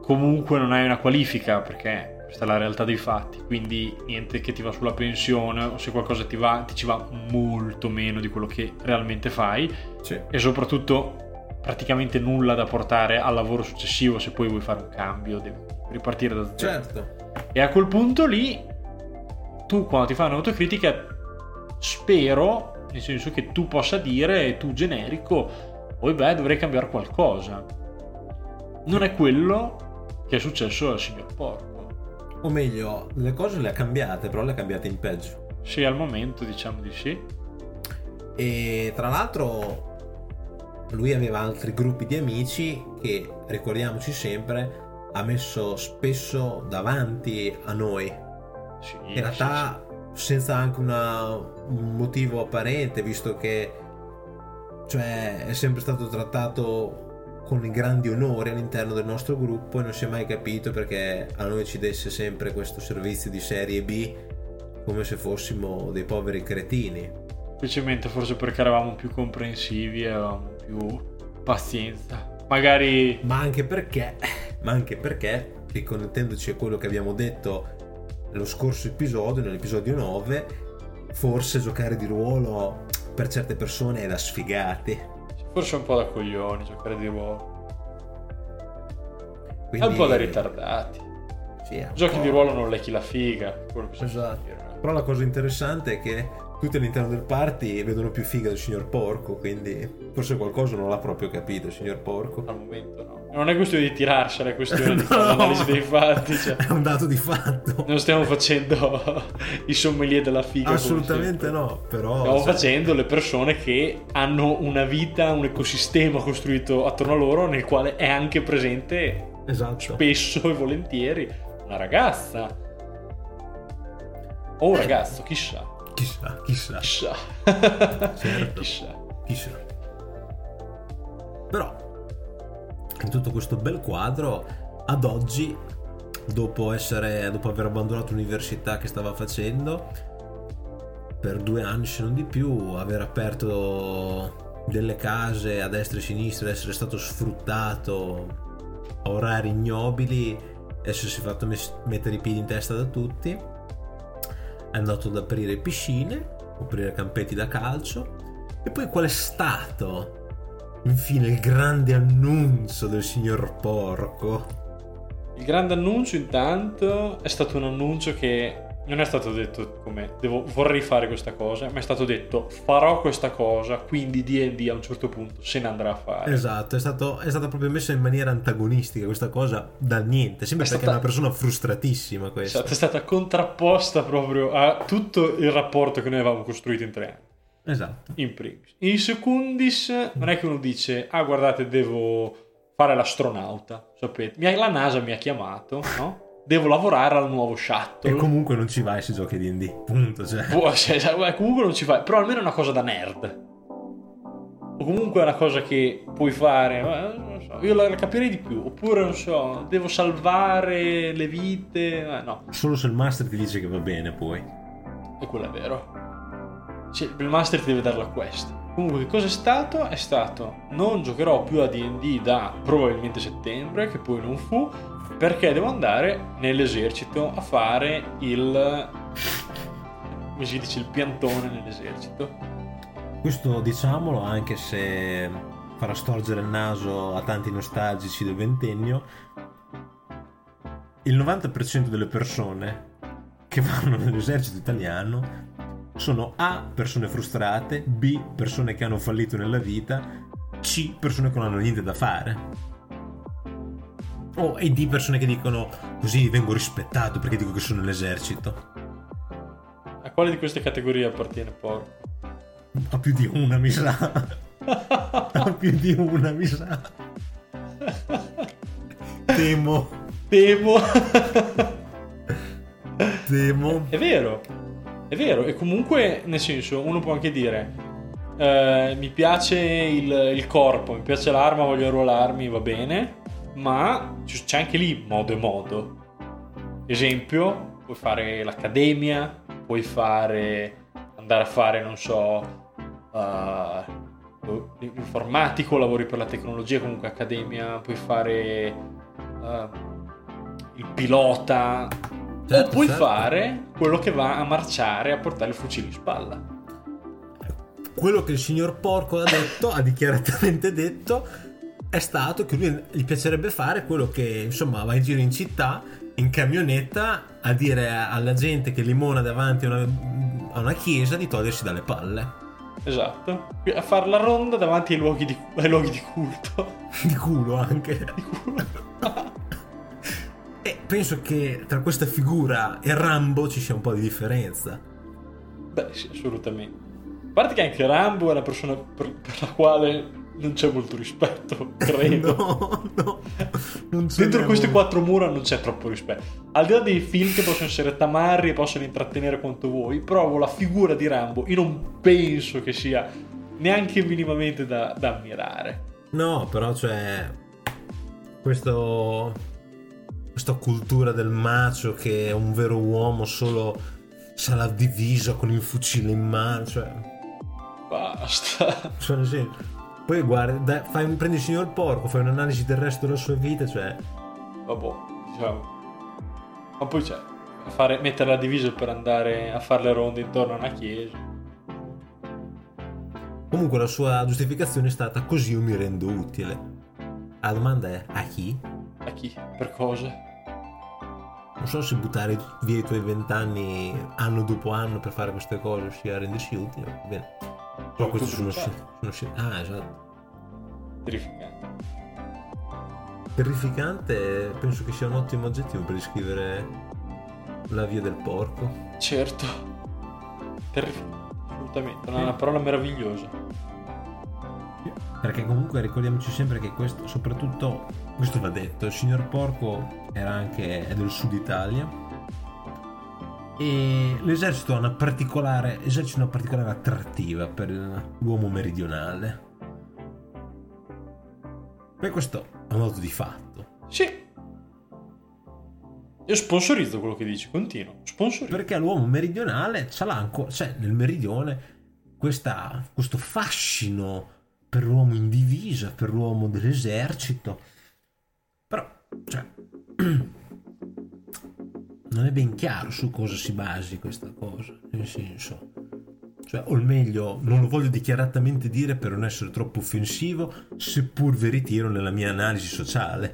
comunque non hai una qualifica, perché questa è la realtà dei fatti, quindi niente che ti va sulla pensione o se qualcosa ti va, ti ci va molto meno di quello che realmente fai sì. e soprattutto praticamente nulla da portare al lavoro successivo se poi vuoi fare un cambio, devi ripartire da zero. Certo. E a quel punto lì tu quando ti fai un'autocritica spero, nel senso che tu possa dire, tu generico, poi beh dovrei cambiare qualcosa. Non è quello che è successo al signor Porco. O meglio, le cose le ha cambiate, però le ha cambiate in peggio. Sì, al momento diciamo di sì. E tra l'altro lui aveva altri gruppi di amici che, ricordiamoci sempre, ha messo spesso davanti a noi sì, in realtà sì, senza anche una, un motivo apparente, visto che cioè, è sempre stato trattato con grandi onori all'interno del nostro gruppo e non si è mai capito perché a noi ci desse sempre questo servizio di serie B come se fossimo dei poveri cretini. Semplicemente forse perché eravamo più comprensivi e avevamo più pazienza. Magari... Ma anche perché, ma anche perché, riconnettendoci a quello che abbiamo detto nello scorso episodio, nell'episodio 9, forse giocare di ruolo per certe persone è da sfigati. Forse un po' da coglioni giocare di ruolo. Quindi... È un po' da ritardati. Sì, Giochi di ruolo non lecchi la figa. Esatto. Però la cosa interessante è che tutti all'interno del party vedono più figa del signor Porco, quindi forse qualcosa non l'ha proprio capito il signor Porco. Al momento no. Non è questione di tirarsela, è questione no, [LAUGHS] di fare l'analisi dei fatti. Cioè. È un dato di fatto. Non stiamo facendo [LAUGHS] i sommelier della figa. Assolutamente no, però... Stiamo sai. facendo le persone che hanno una vita, un ecosistema costruito attorno a loro nel quale è anche presente esatto. spesso e volentieri una ragazza. O un eh. ragazzo, chissà. Chissà, chissà. Chissà. certo. Chissà. Chissà. Però, in tutto questo bel quadro, ad oggi, dopo, essere, dopo aver abbandonato l'università che stava facendo, per due anni se non di più, aver aperto delle case a destra e a sinistra, essere stato sfruttato a orari ignobili, essersi fatto mettere i piedi in testa da tutti, è andato ad aprire piscine, aprire campetti da calcio, e poi qual è stato infine il grande annuncio del signor Porco? Il grande annuncio intanto è stato un annuncio che non è stato detto come devo, vorrei fare questa cosa, ma è stato detto farò questa cosa, quindi D&D a un certo punto se ne andrà a fare. Esatto, è, stato, è stata proprio messa in maniera antagonistica questa cosa da niente, sembra perché stata- è una persona frustratissima questa. Esatto, è stata contrapposta proprio a tutto il rapporto che noi avevamo costruito in tre anni. Esatto. In primis. In secundis, non è che uno dice, ah guardate, devo fare l'astronauta, sapete? La NASA mi ha chiamato, no? Devo lavorare al nuovo shuttle. E comunque non ci vai se giochi D&D, punto, cioè. Boh, cioè, cioè, comunque non ci fai, però almeno è una cosa da nerd. O comunque è una cosa che puoi fare, eh, non so, io la, capirei di più. Oppure, non so, devo salvare le vite, eh, no, Solo se il master ti dice che va bene poi. e quello è vero. Cioè, il master ti deve dare la quest. Comunque, che cosa è stato? È stato, non giocherò più a D&D da probabilmente settembre, che poi non fu, perché devo andare nell'esercito a fare il... come si dice, il piantone nell'esercito. Questo diciamolo anche se farà storgere il naso a tanti nostalgici del ventennio. Il 90% delle persone che vanno nell'esercito italiano sono A. persone frustrate, B. persone che hanno fallito nella vita, C. persone che non hanno niente da fare. O e D. persone che dicono così vengo rispettato perché dico che sono nell'esercito. A quale di queste categorie appartiene Porco? A più di una mi sa. A più di una mi sa. Temo, Temo. temo. è vero, è vero. E comunque, nel senso, uno può anche dire: eh, Mi piace il, il corpo, mi piace l'arma, voglio arruolarmi, va bene. Ma c'è anche lì modo e modo. Esempio, puoi fare l'accademia, puoi fare andare a fare, non so, eh, l'informatico, lavori per la tecnologia, comunque accademia, puoi fare eh, il pilota, Certo, o puoi certo. fare quello che va a marciare a portare il fucile in spalla. Quello che il signor Porco ha detto, ha dichiaratamente detto, è stato che lui gli piacerebbe fare quello che insomma va in giro in città in camionetta a dire alla gente che limona davanti a una, a una chiesa di togliersi dalle palle. Esatto, a fare la ronda davanti ai luoghi di, ai luoghi di culto. [LAUGHS] Di culo anche. [LAUGHS] Di culo. [LAUGHS] E penso che tra questa figura e Rambo ci sia un po' di differenza. Beh, sì, assolutamente. A parte che anche Rambo è una persona per, per la quale non c'è molto rispetto, [LAUGHS] credo. No, no. Non Dentro queste molto. quattro mura non c'è troppo rispetto. Al di là dei film che possono essere tamarri e possono intrattenere quanto vuoi, provo la figura di Rambo. Io non penso che sia neanche minimamente da, da ammirare. No, però c'è questo questa cultura del macio che è un vero uomo solo se la divisa con il fucile in mano, cioè, Basta. cioè senso, poi guarda, fai, prendi il signor porco, fai un'analisi del resto della sua vita, cioè Vabbè, diciamo. Ma poi c'è. Fare, mettere la divisa per andare a fare le ronde intorno a una chiesa. comunque la sua giustificazione è stata così io mi rendo utile. La domanda è a chi? A chi? Per cosa? Non so se buttare via i tuoi vent'anni anno dopo anno per fare queste cose sia rendersi utile. Bene. Però questi sono, sono, sono- Ah, esatto. Terrificante. Terrificante, penso che sia un ottimo aggettivo per descrivere la via del porco. Certo. Terrificante. Assolutamente. È una parola meravigliosa. Perché comunque ricordiamoci sempre che questo, soprattutto, questo va detto, il signor Porco era anche è del sud Italia e l'esercito ha una particolare, esercita una particolare attrattiva per l'uomo meridionale. Beh, questo è un dato di fatto. Sì. Io sponsorizzo quello che dici, continuo. Sponsorizzo. Perché l'uomo meridionale ce l'ha ancora, cioè nel meridione, questa, questo fascino per l'uomo in divisa, per l'uomo dell'esercito. Però, cioè, [CLEARS THROAT] non è ben chiaro su cosa si basi questa cosa, nel senso. Cioè, o meglio, non lo voglio dichiaratamente dire per non essere troppo offensivo, seppur veritiero nella mia analisi sociale.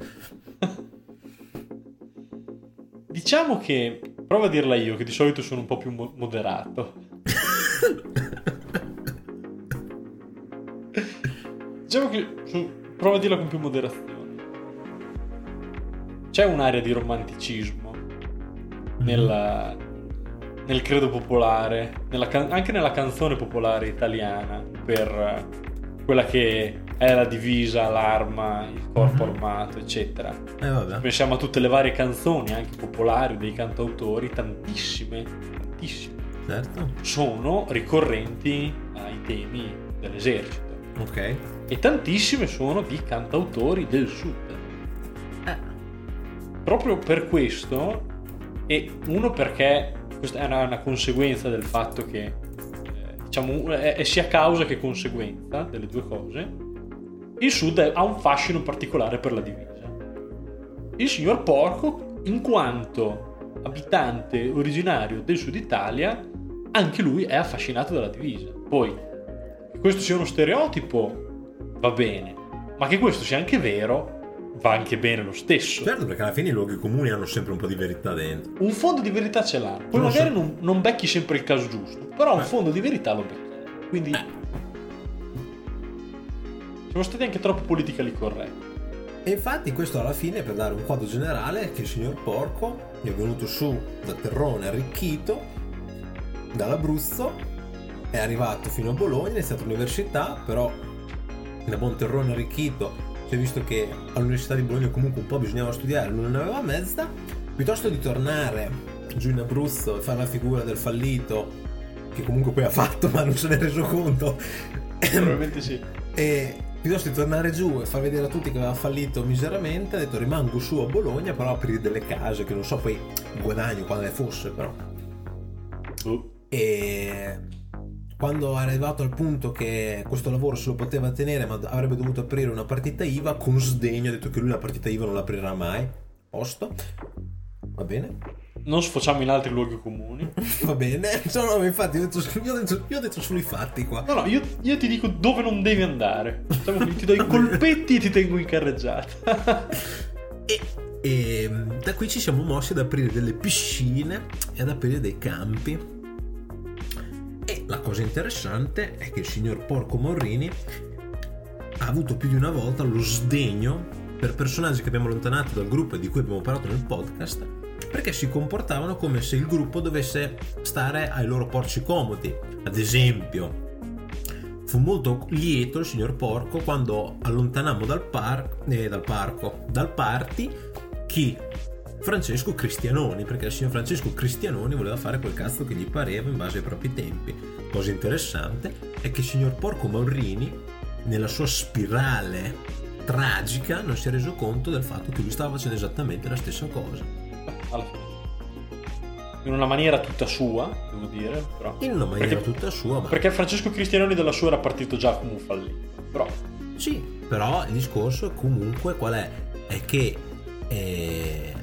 [LAUGHS] Diciamo che prova a dirla io, che di solito sono un po' più mo- moderato. [LAUGHS] diciamo che su- prova a dirla con più moderazione. C'è un'area di romanticismo nella- nel credo popolare, nella can- anche nella canzone popolare italiana, per eh, quella che è la divisa, l'arma, il corpo Mhm. armato, eccetera. Eh vabbè. Pensiamo a tutte le varie canzoni, anche popolari, dei cantautori, tantissime, tantissime, Certo. sono ricorrenti ai temi dell'esercito. Ok. E tantissime sono di cantautori del sud. Eh. Proprio per questo, e uno perché questa una, una conseguenza del fatto che, eh, diciamo, è, è sia causa che conseguenza delle due cose, il sud è- ha un fascino particolare per la divisa. Il signor Porco, in quanto abitante originario del sud Italia, anche lui è affascinato dalla divisa. Poi, che questo sia uno stereotipo, va bene, ma che questo sia anche vero, va anche bene lo stesso. Certo, perché alla fine i luoghi comuni hanno sempre un po' di verità dentro. Un fondo di verità ce l'ha. Poi Non magari so. non, non becchi sempre il caso giusto, però un Eh. fondo di verità lo becchi. Quindi siamo stati anche troppo politically corretti. E infatti questo alla fine per dare un quadro generale che il signor Porco è venuto su da Terrone arricchito dall'Abruzzo, è arrivato fino a Bologna, è iniziato l'università, però da buon Terrone arricchito si è visto che all'Università di Bologna comunque un po' bisognava studiare, non ne aveva mezza, piuttosto di tornare giù in Abruzzo e fare la figura del fallito, che comunque poi ha fatto [LAUGHS] ma non se ne è reso conto, Probabilmente sì. e piuttosto di tornare giù e far vedere a tutti che aveva fallito miseramente, ha detto rimango su a Bologna però aprire delle case che non so poi guadagno quando ne fosse però. Oh. E quando è arrivato al punto che questo lavoro se lo poteva tenere ma avrebbe dovuto aprire una partita IVA, con sdegno ha detto che lui la partita IVA non l'aprirà mai. Posto. Va bene? Non sfociamo in altri luoghi comuni. Va bene. [LAUGHS] No, no, infatti io ho, detto, io ho detto- io ho detto solo i fatti qua. No, no, io, io ti dico dove non devi andare. Diciamo ti do i [LAUGHS] colpetti e ti tengo in carreggiata. E, e mm, da qui ci siamo mossi ad aprire delle piscine e ad aprire dei campi. E la cosa interessante è che il signor Porco Morrini ha avuto più di una volta lo sdegno per personaggi che abbiamo allontanato dal gruppo e di cui abbiamo parlato nel podcast perché si comportavano come se il gruppo dovesse stare ai loro porci comodi. Ad esempio, fu molto lieto il signor Porco quando allontanammo dal, par- eh, dal parco, dal party, chi? Francesco Cristianoni, perché il signor Francesco Cristianoni voleva fare quel cazzo che gli pareva in base ai propri tempi. Cosa interessante è che il signor Porco Maurrini, nella sua spirale tragica, non si è reso conto del fatto che lui stava facendo esattamente la stessa cosa. Fine. In una maniera tutta sua, devo dire. Però. In una maniera Perché- tutta sua, ma Perché Francesco Cristianoni della sua era partito già come un fallito. Però Sì, però il discorso comunque qual è? È che eh,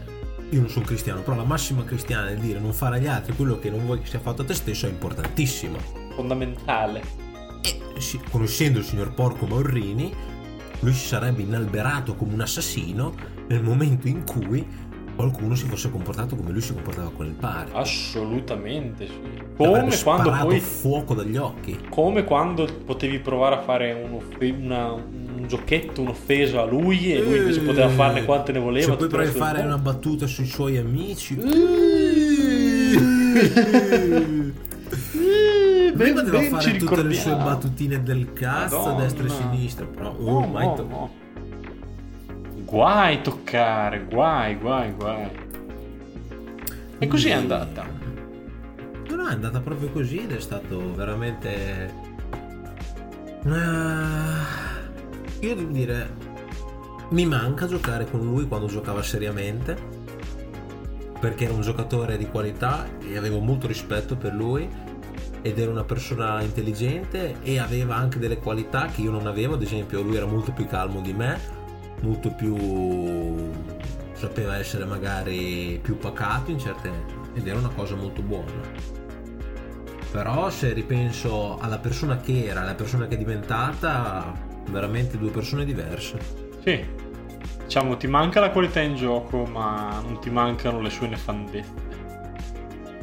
io non sono cristiano, però la massima cristiana è dire non fare agli altri quello che non vuoi che sia fatto a te stesso è importantissimo. fondamentale. E sì, conoscendo il signor Porco Maurrini, lui si sarebbe inalberato come un assassino nel momento in cui qualcuno si fosse comportato come lui si comportava con il padre. Assolutamente sì. Come quando poi. fuoco dagli occhi. Come quando potevi provare a fare una- un giochetto, un'offesa a lui e lui invece poteva farne quante ne voleva. Se poi provi a fare una battuta sui suoi amici. Eh, Lui ben- poteva ben fare ci tutte le sue battutine del cazzo a destra e a sinistra, però No, oh, mai no, to- no. Guai toccare, guai, guai, guai. E così è andata. No, no, è andata proprio così ed è stato veramente. Ah, io devo dire, mi manca giocare con lui quando giocava seriamente. perché era un giocatore di qualità e avevo molto rispetto per lui ed era una persona intelligente e aveva anche delle qualità che io non avevo, ad esempio lui era molto più calmo di me, molto più sapeva essere magari più pacato in certe ed era una cosa molto buona. Però se ripenso alla persona che era, alla persona che è diventata, veramente due persone diverse. Sì, diciamo ti manca la qualità in gioco, ma non ti mancano le sue nefandezze.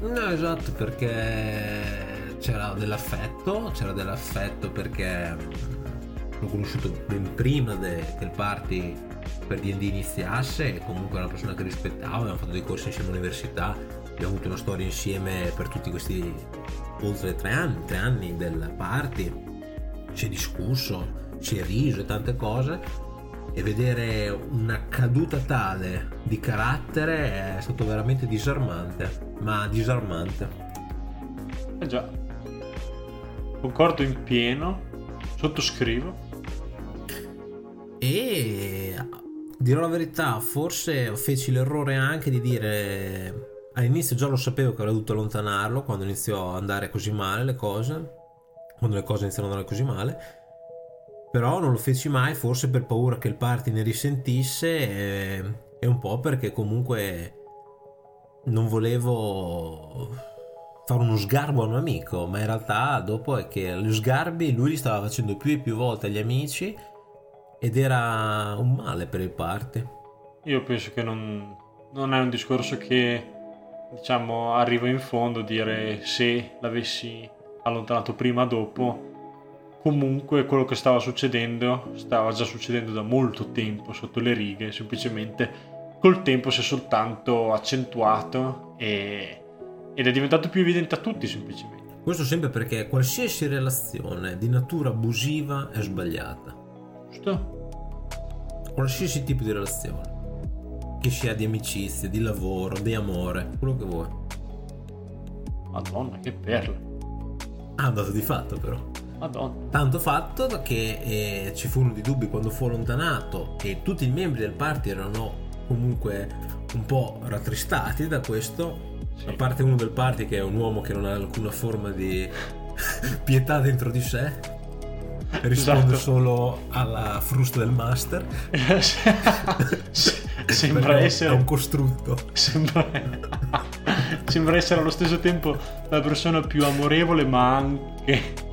No, esatto, perché c'era dell'affetto, c'era dell'affetto perché l'ho conosciuto ben prima de, che il party per D&D iniziasse e comunque era una persona che rispettavo, abbiamo fatto dei corsi insieme all'università, abbiamo avuto una storia insieme per tutti questi oltre tre anni, tre anni del party, si è discusso, si è riso e tante cose e vedere una caduta tale di carattere è stato veramente disarmante, ma disarmante. Eh già, concordo in pieno, sottoscrivo. E dirò la verità, forse feci l'errore anche di dire all'inizio già lo sapevo che avrei dovuto allontanarlo quando iniziò a andare così male le cose, quando le cose iniziano ad andare così male, però non lo feci mai, forse per paura che il party ne risentisse e, e un po' perché comunque non volevo fare uno sgarbo a un amico, ma in realtà dopo è che gli sgarbi lui li stava facendo più e più volte agli amici ed era un male per il party. Io penso che non, non è un discorso che diciamo, arrivo in fondo dire se l'avessi allontanato prima o dopo, comunque quello che stava succedendo stava già succedendo da molto tempo sotto le righe, semplicemente col tempo si è soltanto accentuato e, ed è diventato più evidente a tutti semplicemente. Questo sempre perché qualsiasi relazione di natura abusiva è sbagliata. Giusto? Qualsiasi tipo di relazione che sia di amicizia, di lavoro, di amore, quello che vuoi. Madonna, che perla. Ah, dato di fatto però. Madonna. Tanto fatto che eh, ci furono dei dubbi quando fu allontanato e tutti i membri del party erano comunque un po' rattristati da questo. Sì. A parte uno del party che è un uomo che non ha alcuna forma di [LAUGHS] pietà dentro di sé. Risponde esatto. solo alla frusta del master. [LAUGHS] sembra essere è un costrutto sembra... [LAUGHS] sembra essere allo stesso tempo la persona più amorevole ma anche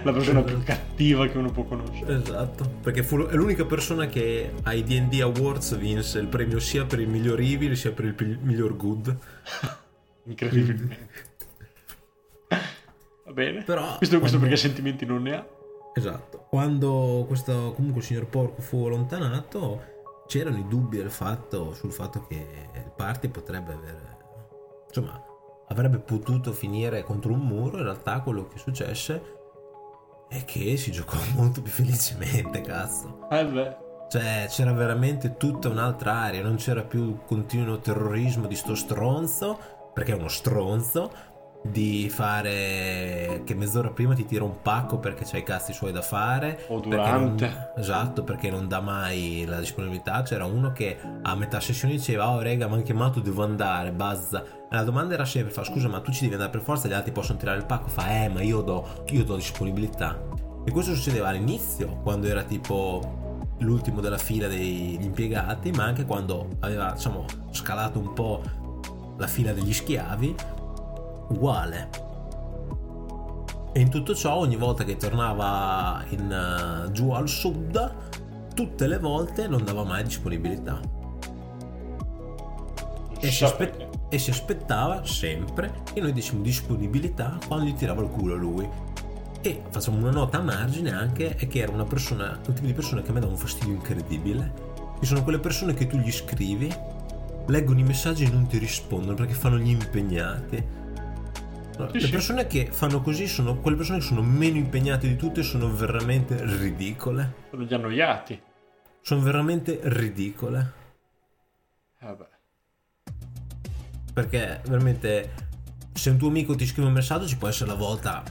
[LAUGHS] la persona più cattiva che uno può conoscere. Esatto perché fu... è l'unica persona che ai D&D Awards vinse il premio sia per il miglior evil sia per il miglior good. [LAUGHS] Incredibilmente. [LAUGHS] Va bene. Però questo, questo quando... perché sentimenti non ne ha. Esatto. Quando questo comunque il signor Porco fu allontanato c'erano i dubbi fatto, sul fatto che il party potrebbe aver insomma avrebbe potuto finire contro un muro. In realtà quello che successe è che si giocò [LAUGHS] molto più felicemente cazzo. Eh beh. Cioè c'era veramente tutta un'altra area non c'era più il continuo terrorismo di sto stronzo perché è uno stronzo di fare che mezz'ora prima ti tira un pacco perché c'hai i cazzi suoi da fare o durante. non, esatto perché non dà mai la disponibilità. C'era uno che a metà sessione diceva oh rega mi hanno chiamato devo andare bazza la domanda era sempre fa scusa ma tu ci devi andare per forza gli altri possono tirare il pacco fa eh ma io do, io do disponibilità e questo succedeva all'inizio quando era tipo l'ultimo della fila degli impiegati ma anche quando aveva diciamo scalato un po' la fila degli schiavi uguale. E in tutto ciò, ogni volta che tornava in, uh, giù al sud, tutte le volte non dava mai disponibilità. E si, aspe- e si, aspettava sempre che noi dessimo disponibilità quando gli tirava il culo lui. E facciamo una nota a margine anche è che era una persona, un tipo di persona che a me dà un fastidio incredibile. Che sono quelle persone che tu gli scrivi, leggono i messaggi e non ti rispondono perché fanno gli impegnati le persone che fanno così sono quelle persone che sono meno impegnate di tutte sono veramente ridicole. Sono gli annoiati. Sono veramente ridicole. Vabbè. Perché veramente se un tuo amico ti scrive un messaggio ci può essere la volta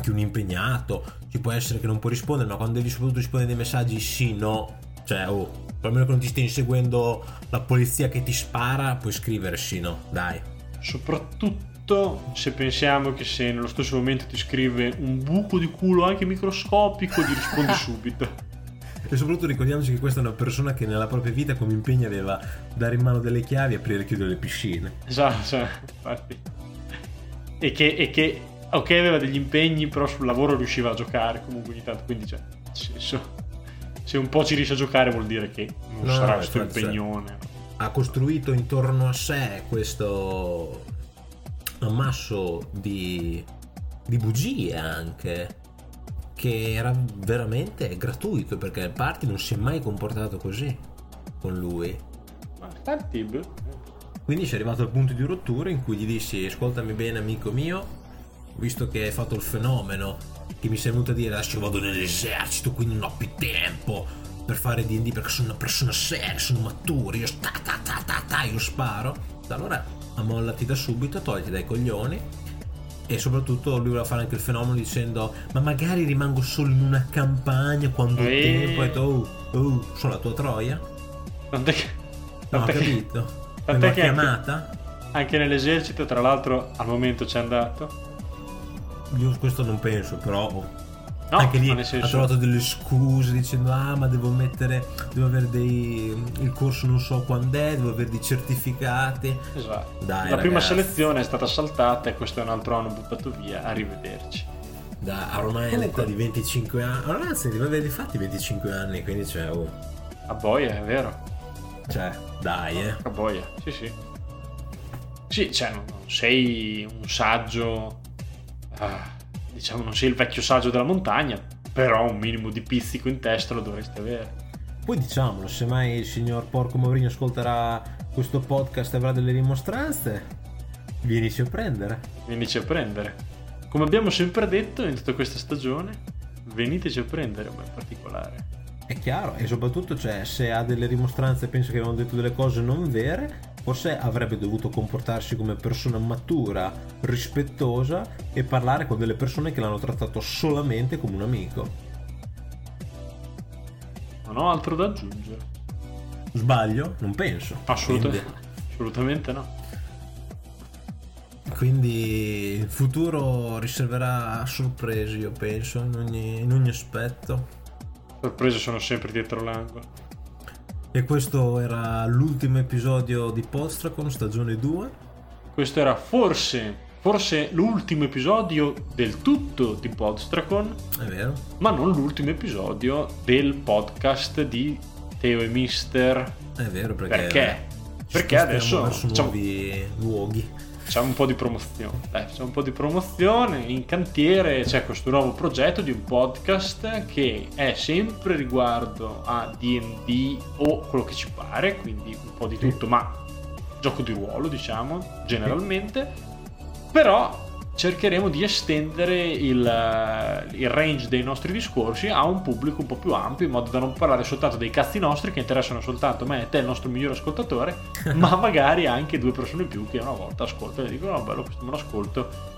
che un impegnato, ci può essere che non può rispondere, ma quando devi soprattutto rispondere dei messaggi sì, no, cioè oh, almeno che non ti stia inseguendo la polizia che ti spara, puoi scriversi, no? Dai. Soprattutto se pensiamo che se nello stesso momento ti scrive un buco di culo anche microscopico, gli rispondi [LAUGHS] subito. E soprattutto ricordiamoci che questa è una persona che nella propria vita come impegno aveva dare in mano delle chiavi e aprire e chiudere le piscine. Esatto, cioè, infatti. E che, e che, ok, aveva degli impegni, però sul lavoro riusciva a giocare comunque ogni tanto. Quindi, cioè, nel senso, se un po' ci riesce a giocare vuol dire che non No, sarà questo impegnone. Ha costruito intorno a sé questo ammasso di, di bugie anche che era veramente gratuito perché il party non si è mai comportato così con lui. Ma Quindi si è arrivato al punto di rottura in cui gli dissi: Ascoltami bene, amico mio, visto che hai fatto il fenomeno, che mi sei venuto a dire adesso vado nell'esercito, quindi non ho più tempo per fare DD perché sono una persona seria, sono maturo, io sta ta ta ta ta, io sparo. Allora ammollati da subito, togliti dai coglioni. E soprattutto lui voleva fare anche il fenomeno dicendo: Ma magari rimango solo in una campagna quando ho tempo. E oh, oh, sono la tua troia? tant'è che, No, ho capito. tant'è che anche- chiamata? anche nell'esercito, tra l'altro, al momento c'è andato. Io questo non penso, però No, anche lì ha trovato delle scuse dicendo ah ma devo mettere, devo avere dei, il corso non so quando è, devo avere dei certificati. esatto. Dai, la prima ragazzi. selezione è stata saltata e questo è un altro anno buttato via. Arrivederci. Da, ormai Comunque- all'età di 25 anni, allora, anzi deve avere fatti 25 anni, quindi cioè, oh, A boia, è vero. cioè dai eh. A boia, sì, sì. Sì, cioè, non, non sei un saggio. ah, diciamo, non sei il vecchio saggio della montagna, però un minimo di pizzico in testa lo dovresti avere. Poi diciamolo, se mai il signor Porco Maurini ascolterà questo podcast e avrà delle dimostranze, vienici a prendere. Veniteci a prendere. Come abbiamo sempre detto in tutta questa stagione, veniteci a prendere, ma in particolare. È chiaro, e soprattutto cioè, se ha delle dimostranze e pensa che abbiamo detto delle cose non vere, forse avrebbe dovuto comportarsi come persona matura, rispettosa e parlare con delle persone che l'hanno trattato solamente come un amico. Non ho altro da aggiungere. Sbaglio? Non penso. Assolutamente, assolutamente no. Quindi, quindi il futuro riserverà sorprese, io penso, in ogni, in ogni aspetto. Sorprese sono sempre dietro l'angolo. E questo era l'ultimo episodio di Postracon, stagione 2. Questo era forse, forse l'ultimo episodio del tutto di Podstracon, È vero? ma non l'ultimo episodio del podcast di Teo e Mister. È vero perché... Perché? Perché adesso verso facciamo- nuovi luoghi. Facciamo un po' di promozione. Dai, facciamo un po' di promozione. In cantiere c'è questo nuovo progetto di un podcast che è sempre riguardo a DD o quello che ci pare, quindi un po' di tutto, ma gioco di ruolo, diciamo, generalmente. Però cercheremo di estendere il, eh, il range dei nostri discorsi a un pubblico un po' più ampio, in modo da non parlare soltanto dei cazzi nostri che interessano soltanto me e te, il nostro migliore ascoltatore, [LAUGHS] ma magari anche due persone in più che una volta ascoltano e dicono: No, bello, questo me lo ascolto.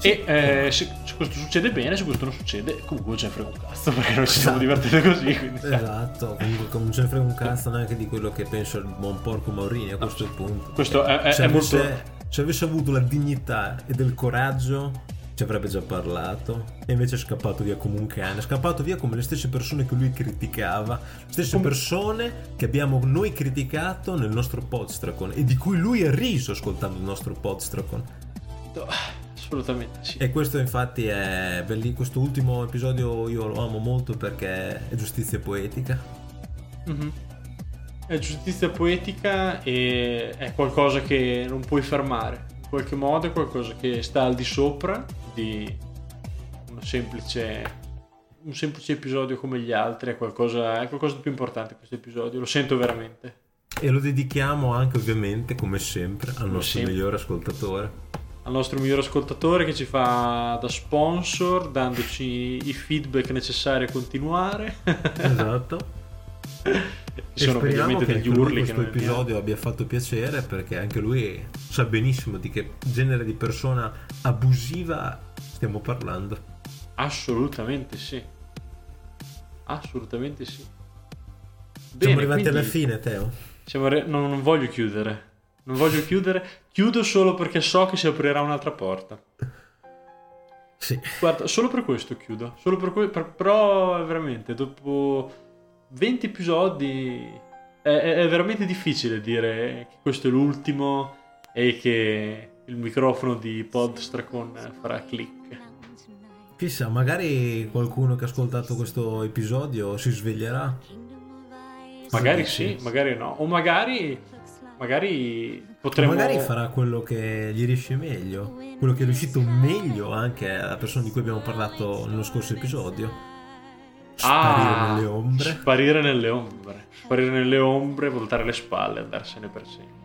E eh, se, se questo succede bene, se questo non succede, comunque ce ne frega un cazzo [LAUGHS] perché noi ci siamo Esatto. divertiti così. Quindi, [LAUGHS] Esatto, comunque non ce ne frega un cazzo neanche di quello che pensa il buon porco Maurini a questo punto. Questo è, è- se, è molto. avesse, se avesse avuto la dignità e del coraggio ci avrebbe già parlato e invece è scappato via come un cane, è scappato via come le stesse persone che lui criticava, le stesse Come- persone che abbiamo noi criticato nel nostro Podstracon e di cui lui ha riso ascoltando il nostro Podstracon. Assolutamente sì. E questo infatti è belli, questo ultimo episodio io lo amo molto perché è giustizia poetica. Mhm. È giustizia poetica e è qualcosa che non puoi fermare. In qualche modo è qualcosa che sta al di sopra di una semplice, un semplice episodio come gli altri. È qualcosa, è qualcosa di più importante questo episodio, lo sento veramente. E lo dedichiamo anche ovviamente, come sempre, al nostro sempre. migliore ascoltatore. Al nostro miglior ascoltatore che ci fa da sponsor, dandoci i feedback necessari a continuare. Esatto. Ci [LAUGHS] sono e speriamo ovviamente che degli urli che questo episodio abbia fatto piacere perché anche lui sa benissimo di che genere di persona abusiva stiamo parlando. Assolutamente sì. Assolutamente sì. Siamo arrivati alla fine, Teo. non, non voglio chiudere. Non voglio chiudere. Chiudo solo perché so che si aprirà un'altra porta. Sì. Guarda, solo per questo chiudo. Solo per que- per- però veramente, dopo 20 episodi è, è- è veramente difficile dire che questo è l'ultimo e che il microfono di Podstracon farà click. Chissà, magari qualcuno che ha ascoltato questo episodio si sveglierà. Magari sì, sì. magari no. O magari, magari potremmo... Magari farà quello che gli riesce meglio, quello che è riuscito meglio anche alla persona di cui abbiamo parlato nello scorso episodio. Sparire Ah, nelle ombre. Sparire nelle ombre. Sparire nelle ombre, voltare le spalle andarsene per sempre.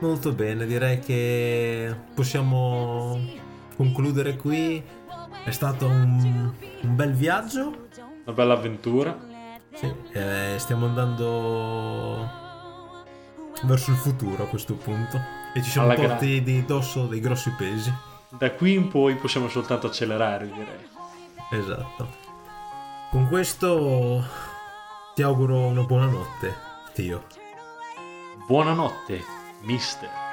Molto bene, direi che possiamo concludere qui. È stato un, un bel viaggio. Una bella avventura. Sì, eh, stiamo andando verso il futuro a questo punto. E ci siamo Alla porti di dosso dei grossi pesi. Da qui in poi possiamo soltanto accelerare, direi. Esatto. Con questo ti auguro una buona notte, Tio. Buonanotte, mister.